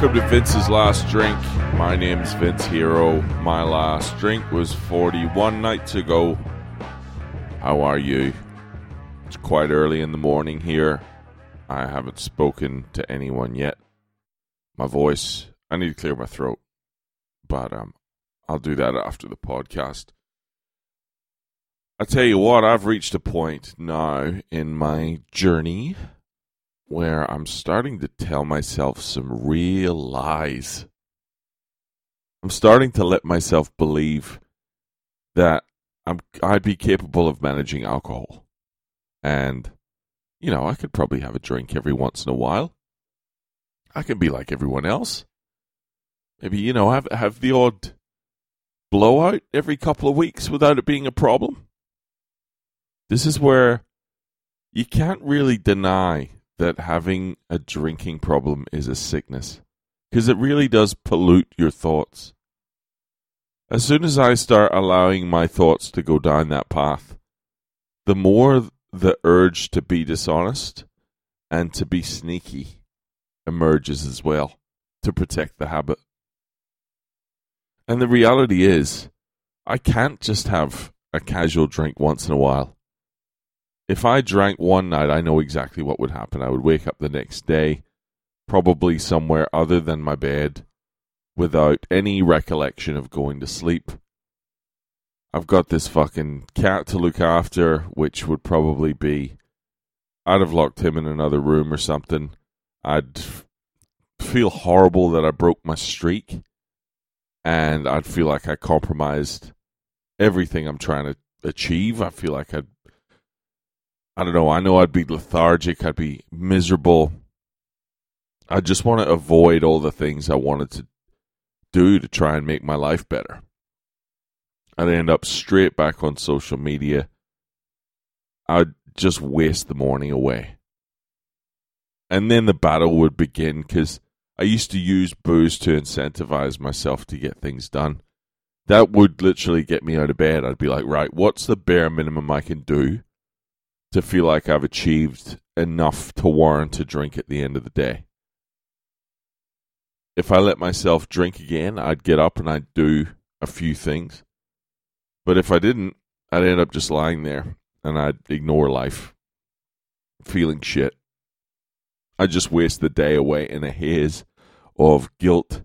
Welcome to Vince's Last Drink. My name's Vince Hero. My last drink was 41 nights ago. How are you? It's quite early in the morning here. I haven't spoken to anyone yet. My voice, I need to clear my throat. But um I'll do that after the podcast. I tell you what, I've reached a point now in my journey where I'm starting to tell myself some real lies. I'm starting to let myself believe that I'm I'd be capable of managing alcohol. And you know, I could probably have a drink every once in a while. I can be like everyone else. Maybe, you know, have have the odd blowout every couple of weeks without it being a problem. This is where you can't really deny that having a drinking problem is a sickness because it really does pollute your thoughts. As soon as I start allowing my thoughts to go down that path, the more the urge to be dishonest and to be sneaky emerges as well to protect the habit. And the reality is, I can't just have a casual drink once in a while if I drank one night, I know exactly what would happen. I would wake up the next day, probably somewhere other than my bed, without any recollection of going to sleep. I've got this fucking cat to look after, which would probably be. I'd have locked him in another room or something. I'd feel horrible that I broke my streak, and I'd feel like I compromised everything I'm trying to achieve. I feel like I'd I don't know. I know I'd be lethargic. I'd be miserable. I just want to avoid all the things I wanted to do to try and make my life better. I'd end up straight back on social media. I'd just waste the morning away. And then the battle would begin because I used to use booze to incentivize myself to get things done. That would literally get me out of bed. I'd be like, right, what's the bare minimum I can do to feel like I've achieved enough to warrant a drink at the end of the day. If I let myself drink again, I'd get up and I'd do a few things. But if I didn't, I'd end up just lying there and I'd ignore life, feeling shit. I'd just waste the day away in a haze of guilt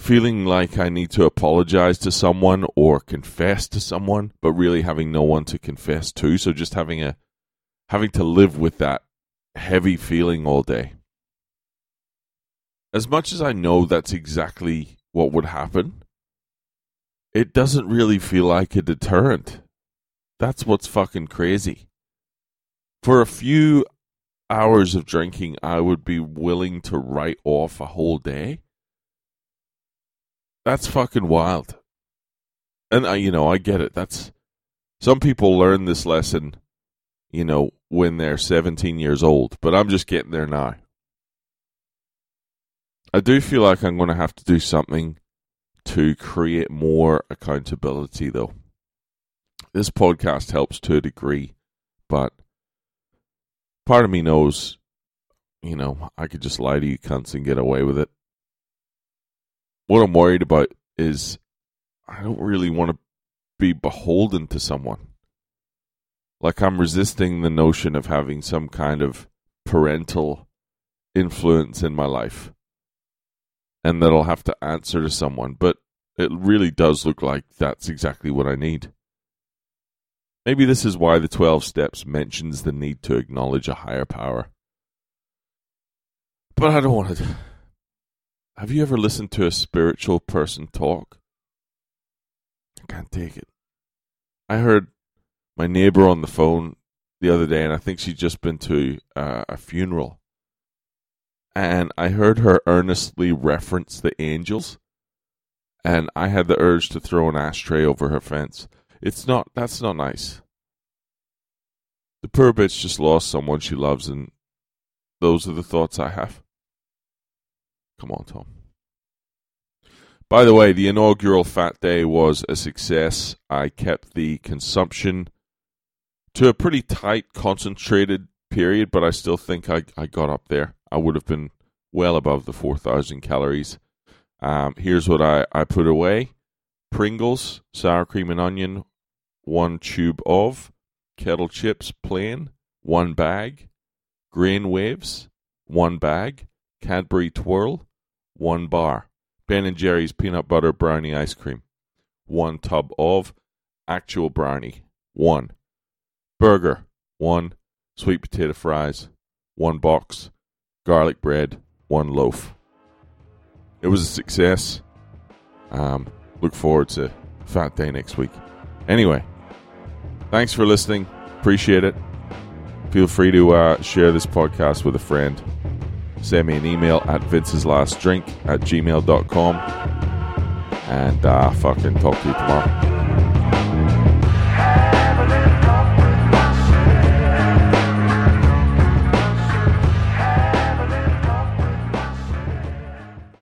feeling like I need to apologize to someone or confess to someone, but really having no one to confess to. So just having a having to live with that heavy feeling all day. As much as I know that's exactly what would happen, it doesn't really feel like a deterrent. That's what's fucking crazy. For a few hours of drinking, I would be willing to write off a whole day that's fucking wild. And I, you know, I get it. That's some people learn this lesson, you know, when they're 17 years old, but I'm just getting there now. I do feel like I'm going to have to do something to create more accountability, though. This podcast helps to a degree, but part of me knows, you know, I could just lie to you cunts and get away with it what I'm worried about is I don't really want to be beholden to someone. Like I'm resisting the notion of having some kind of parental influence in my life and that I'll have to answer to someone, but it really does look like that's exactly what I need. Maybe this is why the 12 steps mentions the need to acknowledge a higher power. But I don't want to have you ever listened to a spiritual person talk? I can't take it. I heard my neighbor on the phone the other day, and I think she'd just been to uh, a funeral. And I heard her earnestly reference the angels, and I had the urge to throw an ashtray over her fence. It's not, that's not nice. The poor bitch just lost someone she loves, and those are the thoughts I have. Come on, Tom. By the way, the inaugural Fat Day was a success. I kept the consumption to a pretty tight, concentrated period, but I still think I, I got up there. I would have been well above the 4,000 calories. Um, here's what I, I put away Pringles, sour cream and onion, one tube of, kettle chips, plain, one bag, grain waves, one bag, Cadbury twirl, one bar, Ben and Jerry's peanut butter brownie ice cream, one tub of actual brownie, one burger, one sweet potato fries, one box, garlic bread, one loaf. It was a success. Um, look forward to Fat Day next week. Anyway, thanks for listening. Appreciate it. Feel free to uh, share this podcast with a friend. Send me an email at Vince's Last Drink at gmail.com. And uh, fucking talk to you tomorrow.